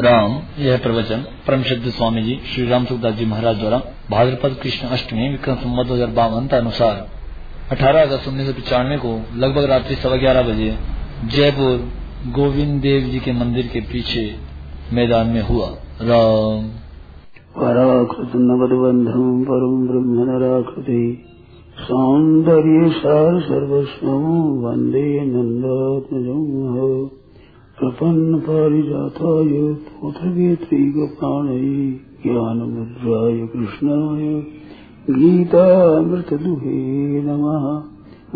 राम। यह प्रवचन। परम सिद्ध स्वामी जी श्री राम सुखदास जी महाराज द्वारा भाद्रपद कृष्ण अष्टमी विक्रम संवत दो हज़ार बावन अनुसार 18 अगस्त उन्नीस सौ पिचानवे को लगभग रात्रि सवा ग्यारह बजे जयपुर गोविंद देव जी के मंदिर के पीछे मैदान में हुआ। राम। पराकृत नवदबंधम परम ब्रह्म नराकृति सौंदर्य सार सर्वस्व वंदे नंदात्मज प्रपन्न पारिजाताय पुत्रवेत्रीगपाणये ज्ञानमुद्राय कृष्णाय गीतामृतदुहे नमः।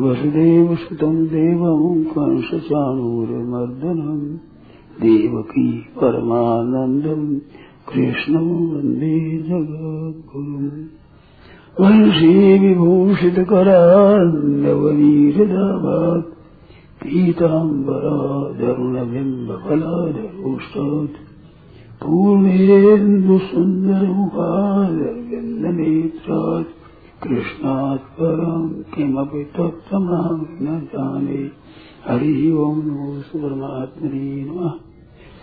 वसुदेवसुतं देवं कंसचाणूरमर्दनम् देवकी परमानन्दम् कृष्णं वंदे जगद्गुरुम्। वंशी विभूषितकरान्नवनीरदाभात् पीताम्बरादरुणबिम्बफलादरोष्टात् पूर्णेन्दुसुन्दरमुखादरविन्दनेत्रात् कृष्णात् परम् किमपि तत्त्वमहं न जाने हरिः ओम् नमो सुपरमात्मने नमः।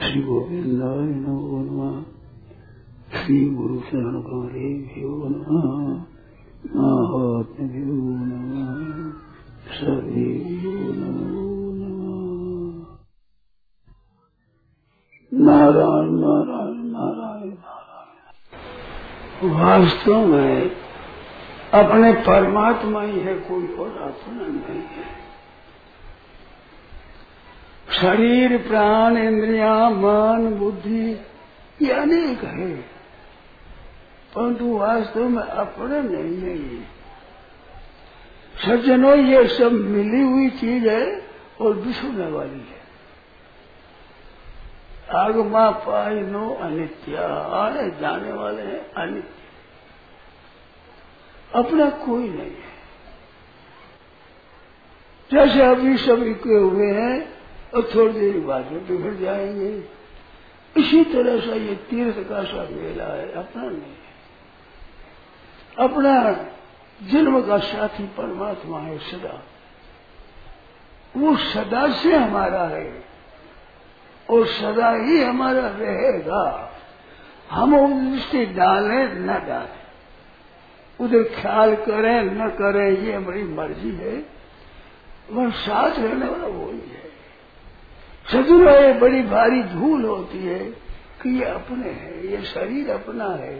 श्रीगोविन्दाय नमो नमः। श्रीगुरुशरणकारेभ्यो नमः। माहात्म्यभ्यो नमः। सर्वेभ्यो नमो। नारायण नारायण नारायण नारायण। वास्तव में अपने परमात्मा ही है, कोई और अपना नहीं है। शरीर, प्राण, इंद्रिया, मन, बुद्धि, ये अनेक है। परंतु वास्तव में अपने नहीं है ये। सज्जनों, ये सब मिली हुई चीज़ है और बिछुने वाली है। आगमा पाई नो अनित्य। आने जाने वाले हैं अनित्य। अपना कोई नहीं है। जैसे अभी सब इके हुए हैं और थोड़ी देर बाद में बिगड़ जाएँगे। इसी तरह से ये तीर्थ का सा मेला है, अपना नहीं है। अपना जन्म का साथी परमात्मा है सदा। वो सदा से हमारा है। और सदा ही हमारा रहेगा। हम दृष्टि डालें, न डालें। उधर ख्याल करें, न करें, ये हमारी मर्ज़ी है। वह साथ रहने वाला वही है। सदुर बड़ी भारी भूल होती है कि ये अपने है, ये शरीर अपना है,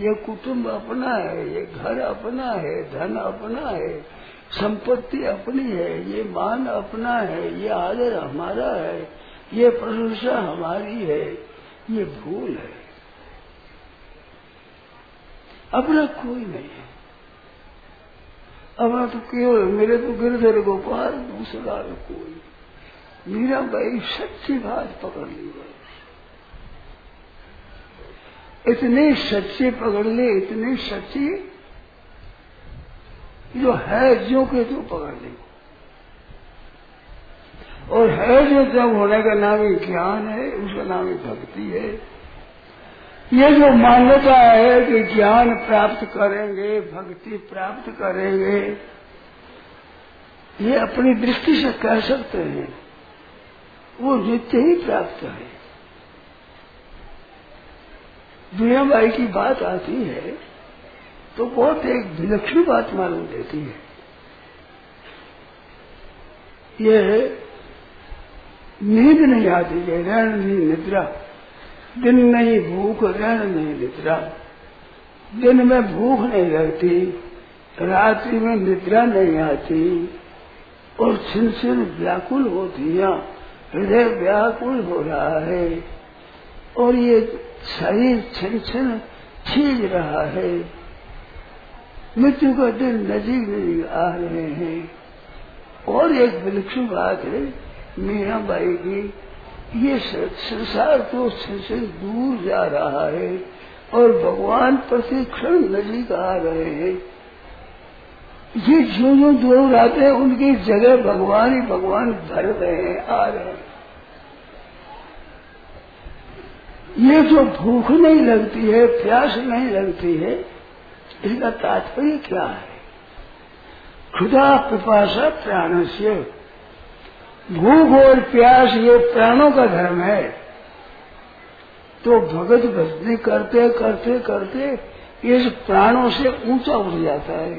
ये कुटुंब अपना है, ये घर अपना है, धन अपना है, संपत्ति अपनी है, ये मान अपना है, ये आदर हमारा है। ये प्रशंसा हमारी है, ये भूल है। अपना कोई नहीं है। अपना तो केवल मेरे तो गिरधर गोपाल, दूसरा कोई। मीरा भाई सच्ची बात पकड़ ली गई इतने सच्चे पकड़ ले, इतने सच्चे जो है, जो के तो पकड़ ले। और है जो जब होने का नाम ही ज्ञान है, उसका नाम ही भक्ति है। ये जो मान्यता है कि ज्ञान प्राप्त करेंगे, भक्ति प्राप्त करेंगे, ये अपनी दृष्टि से कह सकते हैं। वो नित्य ही प्राप्त है। दुनिया भाई की बात आती है तो बहुत एक विलक्षण बात मालूम देती है। ये नींद नहीं आती है रण नहीं निद्रा। दिन नहीं भूख रण नहीं निद्रा। दिन में भूख नहीं लगती, रात्रि में निद्रा नहीं आती। और छिन व्याकुल होती है, हृदय व्याकुल हो रहा है। और ये शरीर छिन छिन छीज रहा है। मृत्यु का दिन नजीक नजीक आ रहे हैं। और एक विलक्षण बात है मीरा बाई की ये संसार तो दूर जा रहा है और भगवान प्रतिक्षण नजीक आ रहे हैं। ये जो जो दूर आते हैं उनकी जगह भगवान ही भगवान भर रहे हैं, आ रहे हैं। ये जो भूख नहीं लगती है, प्यास नहीं लगती है, इसका तात्पर्य क्या है? खुदा पिपाशा प्राण से भूख और प्यास ये प्राणों का धर्म है। तो भगत भजने करते करते करते इस प्राणों से ऊँचा उठ जाता है।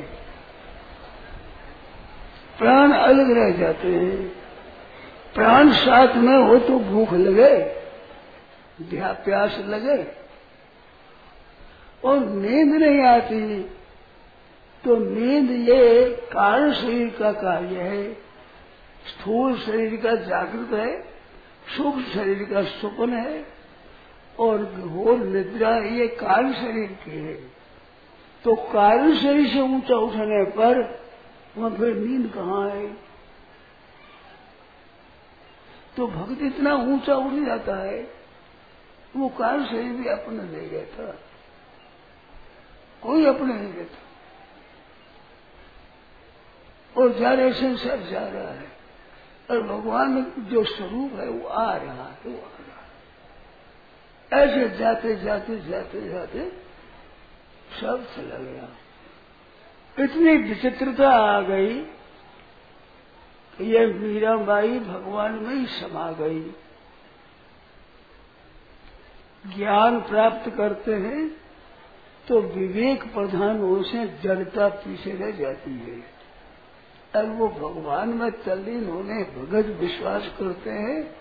प्राण अलग रह जाते हैं। प्राण साथ में हो तो भूख लगे प्यास लगे और नींद नहीं आती। तो नींद ये कारण शरीर का कार्य है। स्थूल शरीर का जागृत है सूक्ष्म शरीर का सुपन है, और घोर निद्रा ये कारण शरीर की है। तो कारण शरीर से ऊँचा उठने पर वहाँ फिर नींद कहाँ है तो भक्त इतना ऊँचा उठ जाता है, वो कारण शरीर भी अपना नहीं रहता। कोई अपने नहीं रहता। और जा रहे संसार जा रहा है। और भगवान जो स्वरूप है, वो आ रहा है, वो आ रहा है। ऐसे जाते जाते जाते जाते सब चला गया। इतनी विचित्रता आ गई कि ये मीराबाई भगवान में ही समा गई। ज्ञान प्राप्त करते हैं तो विवेक प्रधान से जड़ता पीछे रह जाती है। और वो भगवान में तल्लीन होने भगत विश्वास करते हैं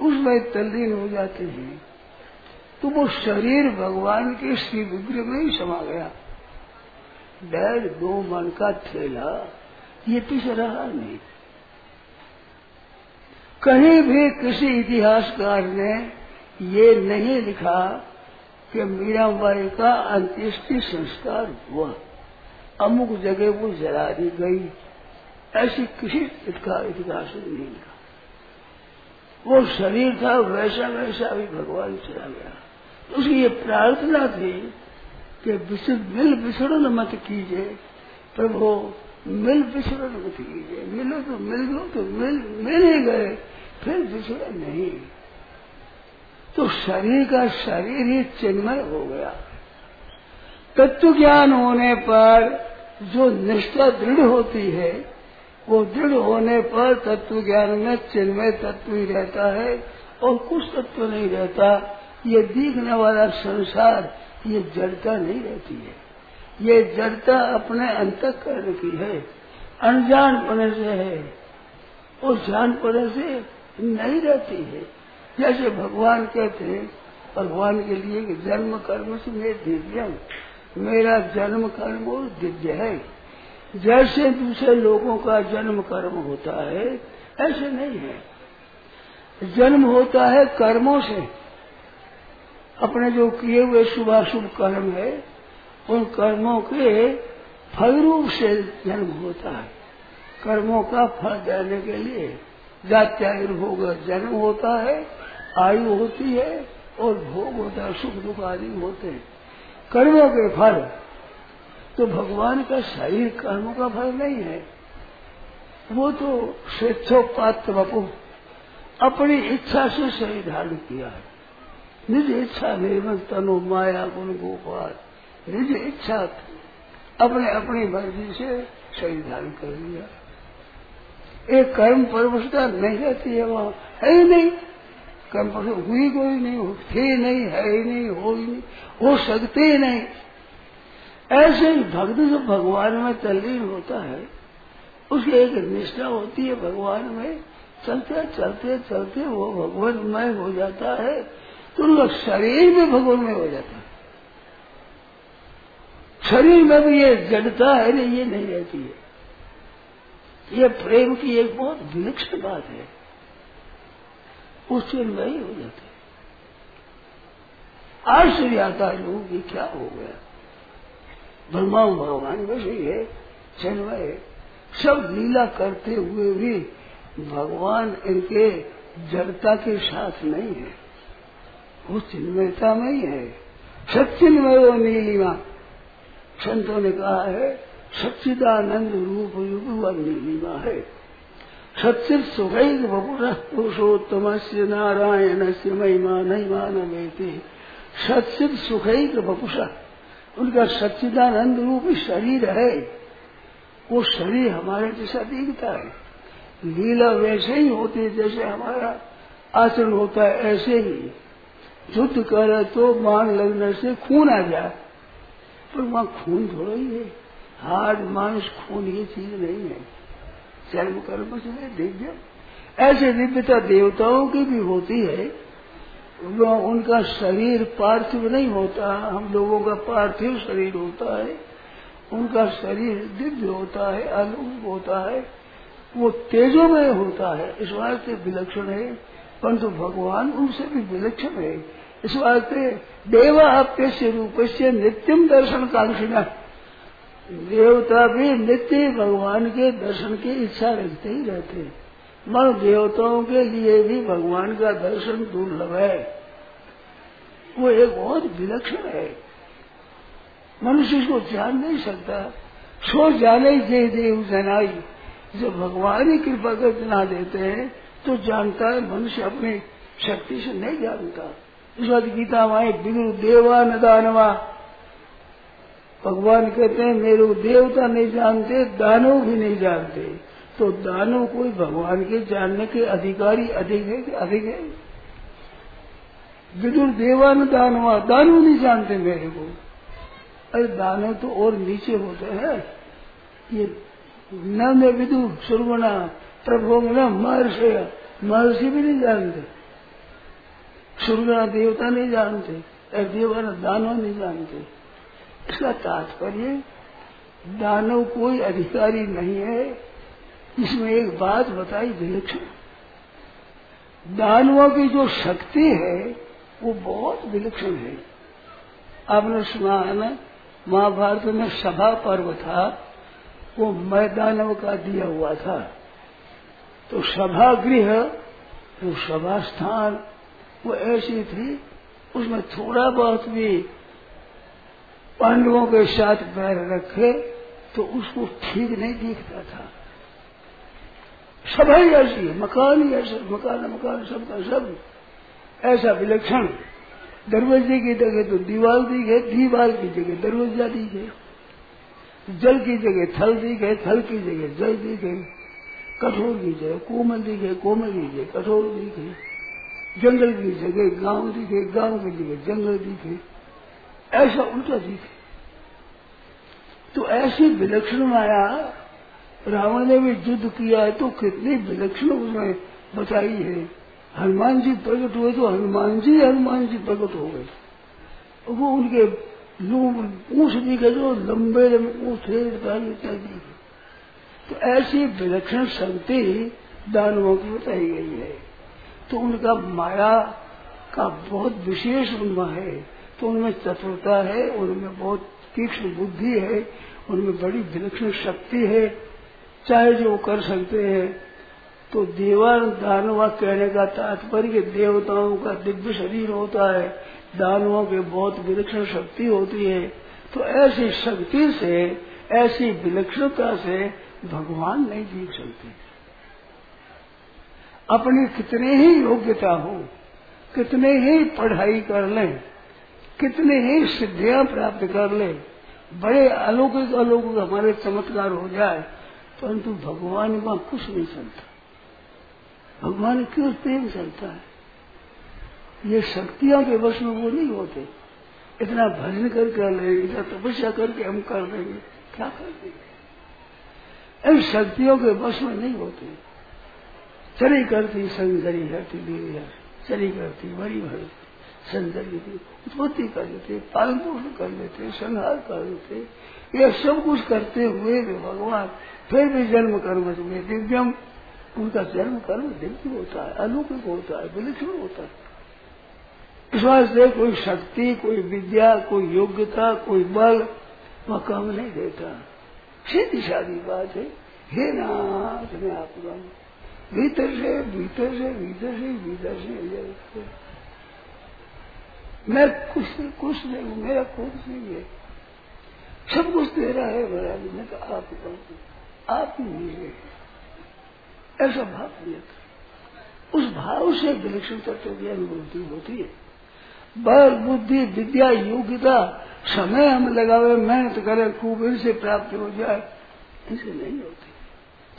उसमें तल्लीन हो जाते हैं। तो वो शरीर भगवान के श्री विग्रह में ही समा गया। डर दो मन का थेला, ये पीछे रहा नहीं। कहीं भी किसी इतिहासकार ने ये नहीं लिखा कि मीराबाई का अंत्येष्टि संस्कार हुआ। अमुक जगह वो जला दी गई। ऐसी किसी का इतिहास नहीं लिखा वो शरीर था, वैसा वैसा भी भगवान चला गया। उसकी ये प्रार्थना थी कि मिल विसरण मत कीजिए, प्रभु, मिल विसरण मत कीजिए। मिलो तो मिल गो तो मिल मिल ही गए, फिर विसरण नहीं। तो शरीर का शरीर ही चिन्मय हो गया। तत्व ज्ञान होने पर जो निष्ठा दृढ़ होती है वो दृढ़ होने पर तत्व ज्ञान में चिन्मय तत्व ही रहता है और कुछ तत्व नहीं रहता। ये दिखने वाला संसार, ये जड़ता नहीं रहती है। ये जड़ता अपने अंतकरण की है। अनजान पने से है और जान पने से नहीं रहती है। जैसे भगवान कहते हैं, भगवान के लिए जन्म कर्म से मैं दिव्यम मेरा जन्म कर्म और दिव्य है। जैसे दूसरे लोगों का जन्म कर्म होता है, ऐसे नहीं है। जन्म होता है कर्मों से। अपने जो किए हुए शुभाशुभ कर्म है, उन कर्मों के फल रूप से जन्म होता है। कर्मों का फल देने के लिए जात्यायुर्भोग जन्म होता है, आयु होती है और भोग होता है, सुख दुख आदि होते हैं। कर्मों के फल तो भगवान का शरीर कर्मों का फल नहीं है। वो तो स्वेच्छोपात बपू अपनी इच्छा से शरीर धारण किया है। निज इच्छा निर्मल तनु, माया, गुण, गोपाल, निज इच्छा अपने अपनी मर्ज़ी से शरीर धारण कर लिया। एक कर्म परवशता नहीं रहती है वहाँ। है ही नहीं। कर्म पर हुई कोई नहीं थे नहीं, है ही नहीं हो ही नहीं, हो सकते ही नहीं। ऐसे ही भक्त जो भगवान में तल्लीन होता है, उसकी एक निष्ठा होती है भगवान में। चलते चलते चलते वो भगवानमय हो जाता है तो उनका शरीर भी में हो जाता है। शरीर में भी ये जड़ता है ना, ये नहीं रहती है। ये प्रेम की एक बहुत विलक्षण बात है। उस में ही हो। जाते आश्चर्य आता है लोगों की क्या हो गया। ब्रह्मा भगवान वैसे ही है। चन्मय सब लीला करते हुए भी भगवान इनके जड़ता के साथ नहीं है। वो चिन्मयता में ही है। सचिन्मय वो नीलिमा संतों ने कहा है, सच्चिदानंद रूप युग नीलिमा है। सचित सुखैक बपुर पुरुषोत्तम से नारायण से महिमा नहीं मानवेती सचित सुखैक बपुषा उनका सच्चिदानंद रूप शरीर है। वो शरीर हमारे जैसा दिखता है। लीला वैसे ही होती है, जैसे हमारा आचरण होता है, ऐसे ही। युद्ध करे तो मान लगने से खून आ जाए। पर वहाँ खून थोड़ा ही है। हार्ड मांस, खून ये चीज़ नहीं है। चर्म कर्म से दिव्य। ऐसे दिव्यता देवताओं की भी होती है। वो उनका शरीर पार्थिव नहीं होता, हम लोगों का पार्थिव शरीर होता है, उनका शरीर दिव्य होता है अलूप होता है, वो तेजोमय होता है। इस वास्ते विलक्षण है, परंतु भगवान उनसे भी विलक्षण है। इस वास्ते देवा आप्य रूप से नित्यम दर्शन कांक्षिणा। देवता भी नित्य भगवान के दर्शन की इच्छा रखते ही रहते मन देवताओं के लिए भी भगवान का दर्शन दुर्लभ है। वो एक बहुत विलक्षण है। मनुष्य इसको जान नहीं सकता। सो जाने जे देव जनाई। जब भगवान ही कृपा कर जना देते हैं तो जानता है मनुष्य अपनी शक्ति से नहीं जानता। इस बात गीता माए बिनु देवा न दानवा। भगवान कहते हैं, मेरे देवता नहीं जानते, दानव भी नहीं जानते। तो दानव कोई भगवान के जानने के अधिकारी अधिक है कि अधिक है? विदुर देवान दानवा दानव नहीं जानते मेरे को। अरे दानव तो और नीचे होते हैं। ये न में विदु प्रभु न महर्षि महर्षि भी नहीं जानते। सुरगुना देवता नहीं जानते देवान दानव नहीं जानते। इसका तात्पर्य, दानव कोई अधिकारी नहीं है। इसमें एक बात बताई विलक्षण। दानवों की जो शक्ति है, वो बहुत विलक्षण है। आपने सुना है ना, महाभारत में सभा पर्व था, वो मैदानव का दिया हुआ था। तो सभा गृह वो सभा स्थान वो ऐसी थी, उसमें थोड़ा बहुत भी पांडवों के साथ पैर रखे तो उसको ठीक नहीं दिखता था। ही ऐसी है, मकान ही ऐसा, मकान मकान, सबका सब। ऐसा विलक्षण दरवाजे की जगह तो दीवार दिखे दीवार की जगह दरवाज़ा दिखे जल की जगह थल दिखे थल की जगह जल दिखे कठोर की जगह कोमल दी दिखे कोमल की जगह कठोर दिखे जंगल की जगह गाँव दी दिखे गाँव की जगह जंगल दिखे ऐसा उल्टा दिखे तो ऐसी विलक्षण माया रावण ने भी युद्ध किया है तो कितनी विलक्षण उसने बताई है। हनुमान जी प्रकट हुए तो हनुमान जी हनुमान जी प्रकट हो गए। वो उनके ऊँच दिखे जो लंबे लंबे ऊँच इत्यादि तो ऐसी विलक्षण शक्ति दानवों की बताई गई है। तो उनका माया का बहुत विशेष उनमें है। तो उनमें चतुरता है, उनमें बहुत तीक्ष्ण बुद्धि है, उनमें बड़ी विलक्षण शक्ति है। चाहे जो कर सकते हैं। तो देवान दानवा कहने का तात्पर्य देवताओं का दिव्य शरीर होता है। दानवों के बहुत विलक्षण शक्ति होती है। तो ऐसी शक्ति से, ऐसी विलक्षणता से भगवान नहीं जीत सकते। अपनी कितने ही योग्यता हो, कितने ही पढ़ाई कर लें, कितने ही सिद्धियाँ प्राप्त कर ले, बड़े अलौकिक अलौकिक हमारे चमत्कार हो जाए परंतु भगवान का कुछ नहीं चलता। भगवान क्यों प्रेम चलता है। ये शक्तियों के वश में वो नहीं होते। इतना भजन करके लेंगे इतना तपस्या करके हम कर देंगे, क्या कर देंगे? इन शक्तियों के वश में नहीं होते। चली करती संग जरी हरती चली करती बड़ी भरती संजय की उत्पत्ति कर लेते पालन पोषण कर लेते, संहार कर लेते। ये सब कुछ करते हुए भी भगवान फिर भी जन्म कर्म में दिव्यम उनका जन्म कर्म दिव्य होता है अलौकिक होता है विलक्षण होता है। इस वास्ते कोई शक्ति, कोई विद्या, कोई योग्यता, कोई बल वह काम नहीं देता। सीधी सादी बात है, हे नाथ, मैं आपका भीतर से भीतर से भीतर से भीतर से मैं कुछ कुछ नहीं हूँ, मेरा कुछ नहीं है। सब कुछ तेरा है मेरा मैं तो आप आप ही ऐसा भाव लिया था उस भाव से विलक्षण तत्व की अनुभूति होती है। बल, बुद्धि, विद्या, योग्यता, समय हम लगावे, मेहनत करें, खूब इनसे प्राप्त हो जाए इसे नहीं होती।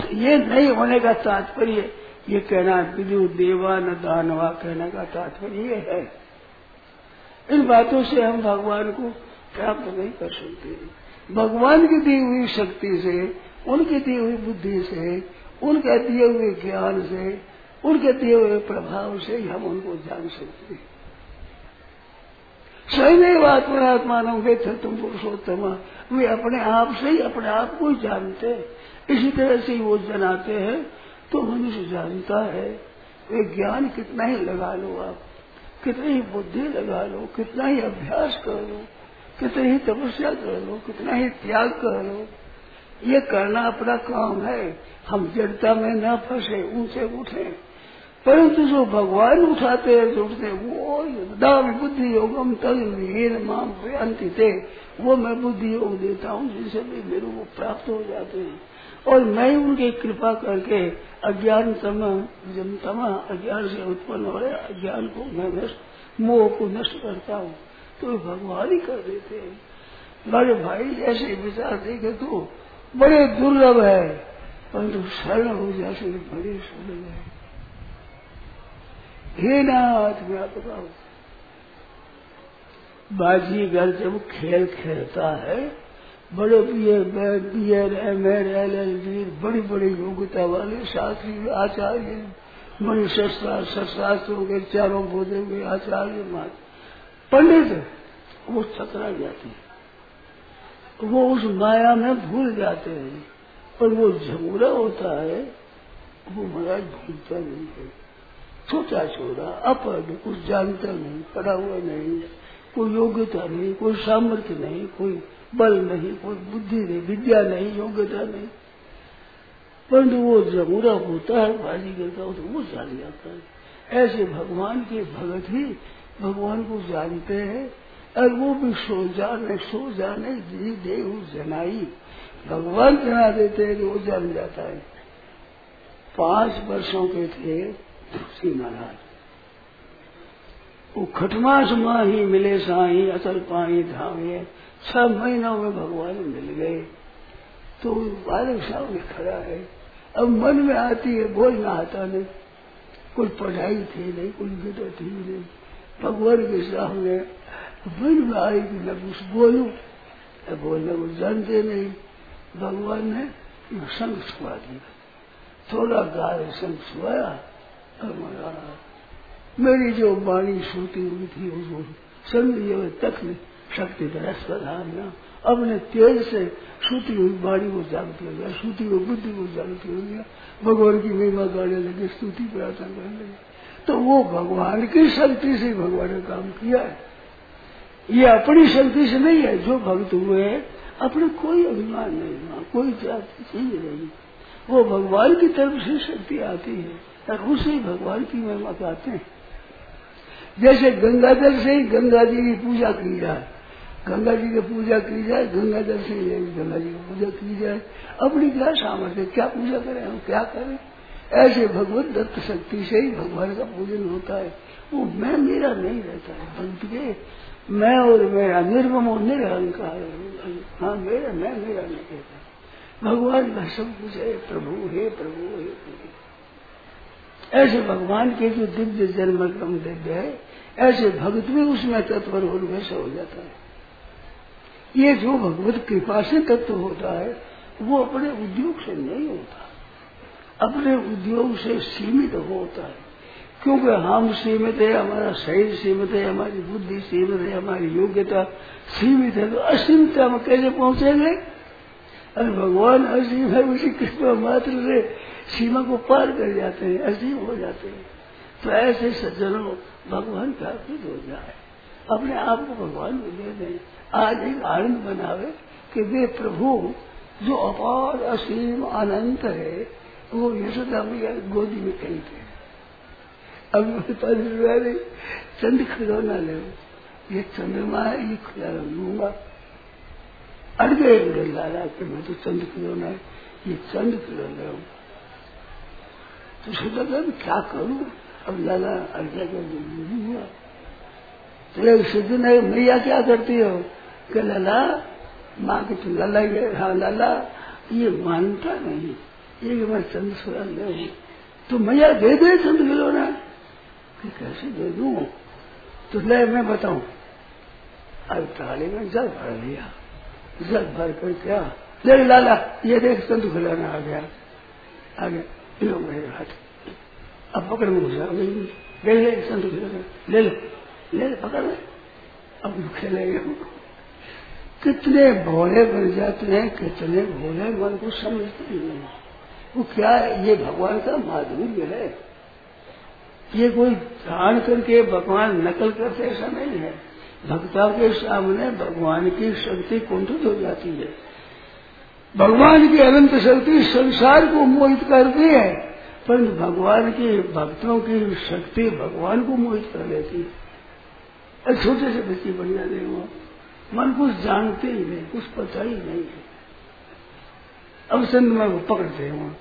तो ये नहीं होने का तात्पर्य, ये कहना विदु देवा न दानवा कहने का तात्पर्य ये है। इन बातों से हम भगवान को प्राप्त नहीं कर सकते। भगवान की दी हुई शक्ति से उनकी दी हुई बुद्धि से, उनके दिए हुए ज्ञान से, उनके दिए हुए प्रभाव से ही हम उनको जान सकते हैं। स्वयं आत्मनात्मान वे थे तुम पुरुषोत्तम, वे अपने आप से ही अपने आप को ही जानते इसी तरह से ही वो जनाते हैं तो मनुष्य जानता है, वे ज्ञान कितना ही लगा लो आप, कितनी ही बुद्धि लगा लो, कितना ही अभ्यास कर लो, कितनी ही तपस्या कर लो, कितना ही त्याग कर लो ये करना अपना काम है। हम जड़ता में न फंसे ऊँचे उठे। परंतु जो भगवान उठाते हैं, उठते वो दाम बुद्धि योगम तक माम अंति थे वो मैं बुद्धि योग देता हूँ, जिनसे भी मेरे को प्राप्त हो जाते हैं। और मैं उनकी कृपा करके अज्ञान तम जब तमा, अज्ञान से उत्पन्न हो रहे, अज्ञान को मैं नष्ट, मोह को नष्ट करता हूँ। तो भगवान ही कर देते हैं। बड़े भाई ऐसे विचार देखे तो बड़े दुर्लभ है। परंतु शरण हो जाते बड़े सुलभ है। हे नाथ व्यापक बाजीगर जब खेल खेलता है, बड़े B B Ed M Ed L L B बड़ी बड़ी योग्यता वाले शास्त्री आचार्य बड़े शस्त्रास्त्रों के चारों बोधे हुए आचार्य पंडित, वो चकरा जाते हैं। वो उस माया में भूल जाते हैं। और वो झगड़ा होता है, वो महाराज भूलता नहीं है। छोटा छोटा अपढ़ कुछ जानता नहीं पढ़ा हुआ नहीं, कोई योग्यता नहीं, कोई सामर्थ्य नहीं, कोई बल नहीं, कोई बुद्धि नहीं, विद्या नहीं, योग्यता नहीं। परंतु वो जमूरा होता है, बाजी करता हो तो वो जान जाता है। ऐसे भगवान के भगत ही भगवान को जानते हैं और वो भी सो जाने सो जाने, जी देव जनाई। भगवान जना देते हैं वो जान जाता है। पाँच वर्षों के थे श्री महाराज। वो खटमास माँ ही मिले साही, अचल पाई धामे छह महीनों में भगवान मिल गए। तो बालक सामने खड़ा है। अब मन में आती है बोलना आता नहीं। कोई पढ़ाई थी नहीं, कोई गदा थी नहीं। भगवान के सामने में आई कि मैं कुछ बोलू बोलने को जानते नहीं भगवान ने संग छुआ दिया थोड़ा गाय संग छुआया मेरी जो वाणी सूती हुई थी वो समझिए तक शक्ति दरस प्रधान अपने तेज से सूती हुई वाणी को जागती हो गया सूती हुई बुद्धि को जागती हो गया भगवान की महिमा गाने लगे स्तुति प्रार्थना करने लगे तो वो भगवान की शक्ति से भगवान ने काम किया है ये अपनी शक्ति से नहीं है। जो भक्त हुए अपने कोई अभिमान नहीं हुआ कोई जाति चीज़ नहीं वो भगवान की तरफ़ से शक्ति आती है और उसे भगवान की महिमा कहते हैं। जैसे गंगा जल से ही गंगा जी की पूजा की जाए, गंगा जी की पूजा की जाए गंगा जल से गंगा जी की पूजा की जाए, अपनी क्या सामर्थ्य क्या पूजा करें हम? क्या करें? ऐसे भगवत दत्त शक्ति से ही भगवान का पूजन होता है। वो मैं मेरा नहीं रहता है। भक्त के मैं और मेरा निर्मम और निरहंकार हाँ। मेरा, मैं मेरा नहीं कहता। भगवान का सब कुछ है, प्रभु हे प्रभु हे, प्रभु ऐसे भगवान के जो दिव्य जन्म क्रम दिव्य है, ऐसे भक्त भी उसमें तत्पर और वैसा हो जाता है। ये जो भगवत कृपा से तत्व होता है, वो अपने उद्योग से नहीं होता। अपने उद्योग से सीमित होता है। क्योंकि हम सीमित है, हमारा शरीर सीमित है, हमारी बुद्धि सीमित है, हमारी योग्यता सीमित है तो असीमित हम कैसे पहुँचेंगे? अरे भगवान, असीम है, उसी कृपा मात्र से सीमा को पार कर जाते हैं अजीब हो जाते हैं। तो ऐसे सज्जनों, भगवान का अर्पित हो जाए। अपने आप को भगवान को दे दें। आज एक आनंद बनावे कि वे प्रभु, जो अपार असीम अनंत है, वो यशोदा मैया गोदी में कहीं थे। अब मेरे चंद खिलौना ले। ये चंद्रमा है ये खिलौना लूँगा। अड़ गए लाला कि मैं तो चंद खिलौना है ये चंद खिलौना। हूँ तो सोचा था क्या करूँ? अब लाला अर्जा का नहीं हुआ तो सिद्धू ने मैया क्या करती हो? कि लाला, माँ के तुम लाला हाँ लाला, ये मानता नहीं। ये मैं चंद सुरा ले तो मैया दे दे चंद खिलौना। कि कैसे दे दू? तो ले, मैं बताऊँ। अब थाली में जल भर लिया। जल भर कर क्या? देख लाला, ये देख संत खिलाना आ गया। आ गया लो मेरे हाथ। अब पकड़ में घुसा ले ले संत खिलाना ले लो। ले ले पकड़ ले अब खेलेंगे कितने भोले बन जाते हैं, कितने भोले मन को समझते नहीं वो क्या है? ये भगवान का माधुर्य है। ये कोई जान करके भगवान नकल करते ऐसा नहीं है। भक्ता के सामने भगवान की शक्ति कुंठित हो जाती है। भगवान की अनंत शक्ति संसार को मोहित करती है, परंतु भगवान की भक्तों की शक्ति भगवान को मोहित कर लेती है। छोटे से बच्चे बढ़िया वो मन कुछ जानते ही नहीं, कुछ पता ही नहीं है। अब संत मामा पकड़ते हैं वहाँ।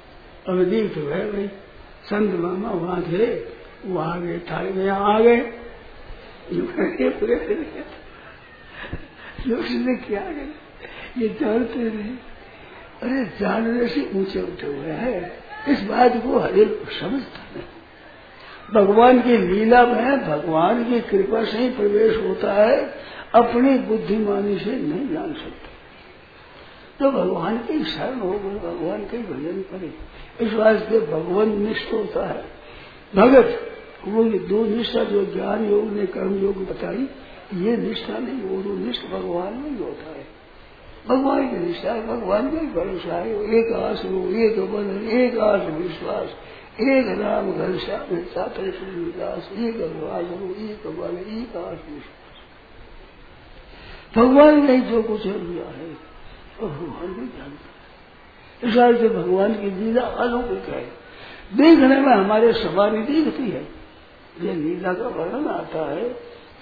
अब देख तो है भाई, संत मामा वहाँ थे। वो आ गए थाली में यहाँ आ गए उसने क्या ये जानते नहीं। अरे, जानने से ऊँचे उठे हुए हैं। इस बात को हरे समझता नहीं। भगवान की लीला में भगवान की कृपा से ही प्रवेश होता है, अपनी बुद्धिमानी से नहीं जान सकते। तो भगवान की शरण हो गए भगवान के भजन करे इस वास्ते भगवान निष्ठ होता है। भगत, वो ये दो निष्ठा जो ज्ञान योग ने कर्म योग बताई, ये निष्ठा नहीं, वो दो निष्ठ भगवान में ही होता है। भगवान की निष्ठा है, भगवान का ही भरोसा है। एक आस रो एक बल एक आस विश्वास एक राम घर चातर दास एक अभवास रो एक बल, एक आस विश्वास भगवान ने जो कुछ दिया है भगवान भी जानता है। इस भगवान की लीला अलौकिक है। देखने में हमारे सवारी दिखती है। ये लीला का वर्णन आता है।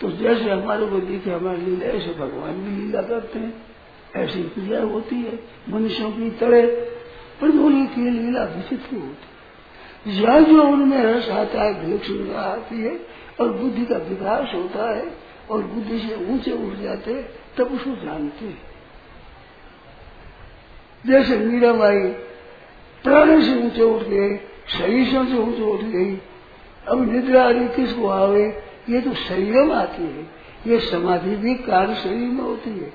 तो जैसे हमारे को दिखे, हमारी लीला, ऐसे भगवान भी लीला करते हैं। ऐसी क्रिया होती है, मनुष्यों की तरह। पर की लीला विचित्र होती है। या जो उनमें रस आता है विलक्षणता आती है, और बुद्धि का विकास होता है, और बुद्धि से ऊँचे उठ जाते तब उसको जानते हैं। जैसे मीरा माई प्राण से ऊँचे उठ गए शरीर से ऊँचे उठ गई अब निद्रा आदि किसको आवे? ये तो शरीर में आती है। ये समाधि भी कार्य शरीर में होती है।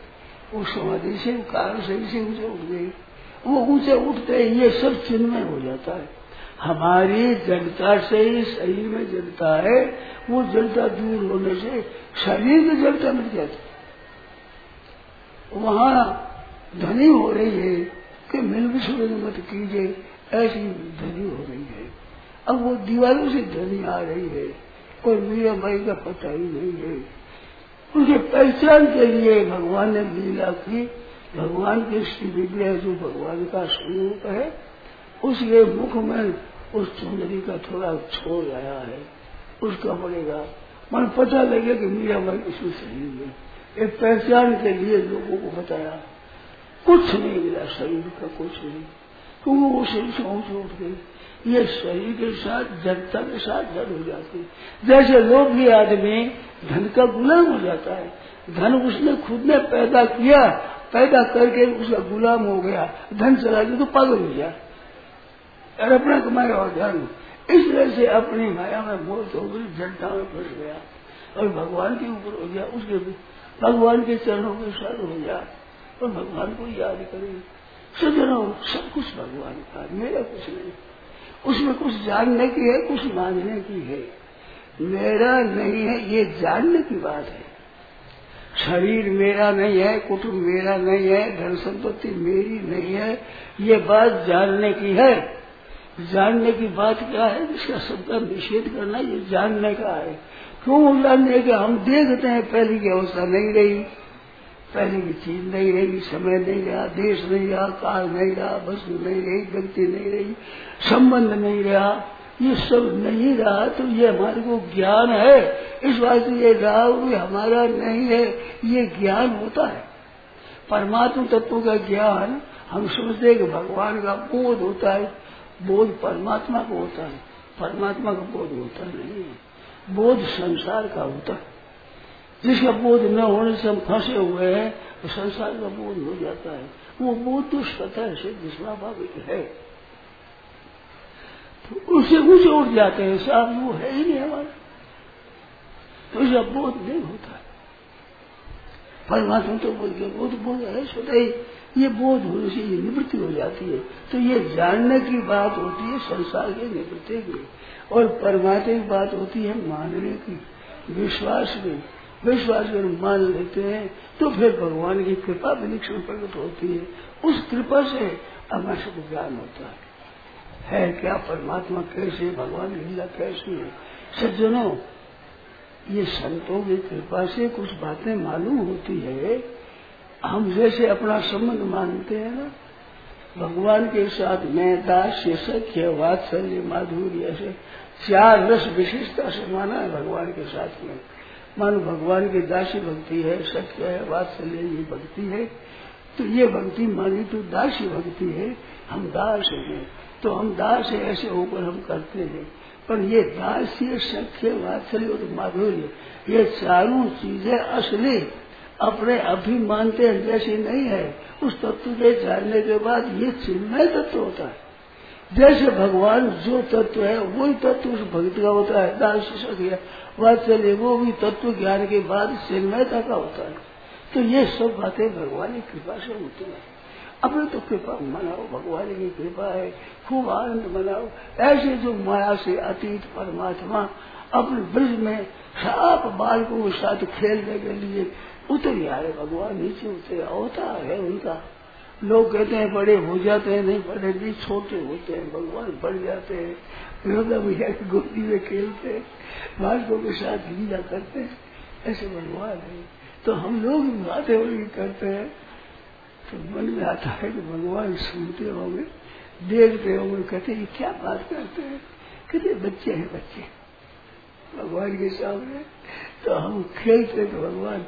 वो समाधि से कार्य शरीर से ऊँचे उठ गई। वो ऊँचे उठते ये सब चिन्ह हो जाता है। हमारी जनता से ही शरीर में जनता है। वो जनता दूर होने से शरीर में जनता मिट जाती वहाँ धनी हो रही है कि मिल विश्व मत कीजिए। ऐसी धनी हो रही है। अब वो दीवारों से धनी आ रही है। और मीरा बाई का पता ही नहीं है। उनके पहचान के लिए भगवान ने लीला की। भगवान के श्री विग्रह जो भगवान का स्वरूप है, उसके मुख में उस चुंदरी का थोड़ा छोड़ आया है। उसका पड़ेगा मन पता लगे कि मीरा बाई इसमें सही है। एक पहचान के लिए लोगों को बताया, कुछ नहीं मिला, शरीर का कुछ नहीं। तो शरीर से उठ गई ये शरीर के साथ जनता के साथ जड़ हो जाती है जैसे लोग भी आदमी धन का गुलाम हो जाता है धन उसने खुद ने पैदा किया पैदा करके उसका गुलाम हो गया धन चला गया तो पागल हो गया और अपना कमाया और धन इस तरह से अपनी माया में मोह हो गई जनता में फंस गया और भगवान के ऊपर हो गया उसके भगवान के चरणों के साथ हो गया और भगवान को याद करें सजनों सब कुछ भगवान का मेरा कुछ नहीं। उसमें कुछ जानने की है, कुछ मानने की है। मेरा नहीं है, ये जानने की बात है। शरीर मेरा नहीं है, कुटुंब मेरा नहीं है, धन संपत्ति मेरी नहीं है, ये बात जानने की है। जानने की बात क्या है? इसका सबका निषेध करना, ये जानने का है। क्यों जानने का? हम देखते हैं, पहले की अवस्था नहीं रही। पहले की चीज़ नहीं रही, समय नहीं रहा, देश नहीं रहा, काल नहीं रहा, वस्तु नहीं रही व्यक्ति नहीं रही, संबंध नहीं रहा, ये सब नहीं रहा तो ये हमारे को ज्ञान है। इस बात ये रहा हुई हमारा नहीं है, ये ज्ञान होता है। परमात्मा तत्व का ज्ञान, हम समझते हैं कि भगवान का बोध होता है, बोध परमात्मा को होता है, परमात्मा का बोध होता नहीं बोध संसार का होता है। जिसका बोध न होने से हम फंसे हुए हैं तो संसार का बोध हो जाता है। वो बोध तो स्वतः से स्वाभाविक है। तो उससे ऊँचे उठ जाते हैं, साहब, वो है ही नहीं हमारा। तो इसका बोध नहीं होता परमात्मा तो गया वो तो बोल है, स्वतः ही। ये बोध होने से ये निवृत्ति हो जाती है। तो ये जानने की बात होती है, संसार के निवृत्ति की। और परमात्मा की बात होती है मानने की, विश्वास में विश्वास अगर मान लेते हैं तो फिर भगवान की कृपा विलक्षण प्रकट होती है। उस कृपा से हमारे को ज्ञान होता है। है क्या परमात्मा कैसे, भगवान लीला कैसी है? सज्जनों, ये संतों की कृपा से कुछ बातें मालूम होती है। हम जैसे अपना संबंध मानते हैं ना, भगवान के साथ मैं दास्य सख्य वात्सल्य, माधुर्य, ऐसे चार रस विशेषता से माना है भगवान के साथ में। मानो भगवान की दासी भक्ति है, सत्य है, वात्सल्य ये भक्ति है तो ये भक्ति मानी तो दासी भक्ति है, हम दास हैं। तो हम दास है, ऐसे होकर हम करते हैं। पर ये दास्य सख्य वात्सल्य और माधुर्य, ये चारों चीज़ें असली, अपने अभी मानते हैं जैसे नहीं है। उस तत्व के जानने के बाद ये चिन्मय तत्व होता है। जैसे भगवान जो तत्व है, वही तत्व उस भक्ति का होता है दास सख्य वात्सल्य वो भी तत्व ज्ञान के बाद चिन्मयता का होता है। तो ये सब बातें भगवान की कृपा से होती है। अपने तो कृपा मनाओ, भगवान की कृपा है। खूब आनंद मनाओ। ऐसे जो माया से अतीत, परमात्मा, अपने ब्रज में साफ़ बालकों के साथ खेलने के लिए उतर आए, भगवान नीचे उतरे। होता है उनका। लोग कहते हैं, बड़े हो जाते हैं, नहीं, बड़े भी छोटे होते हैं, भगवान बढ़ जाते हैं। योगा भैया की गोदी में खेलते हैं, बालकों के साथ लीला करते हैं। ऐसे भगवान है। तो हम लोग बातें वही करते हैं। तो मन में आता है कि भगवान सुनते होंगे, देखते होंगे, कहते ये क्या बात करते हैं? कहते बच्चे हैं बच्चे। भगवान के सामने। तो हम खेलते तो भगवान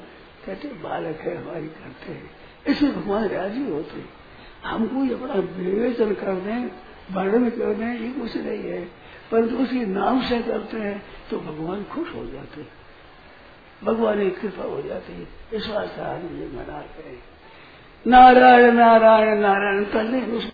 कहते बालक है, हमारी करते हैं। इसलिए भगवान राज़ी होते हमको ये अपना विवेचन कर दें वर्णन कर दें ये कुछ नहीं है। परंतु उसके नाम से करते हैं तो भगवान खुश हो जाते हैं। भगवान की कृपा हो जाती है। इस ये मना नारायण नारायण नारायण पहले उस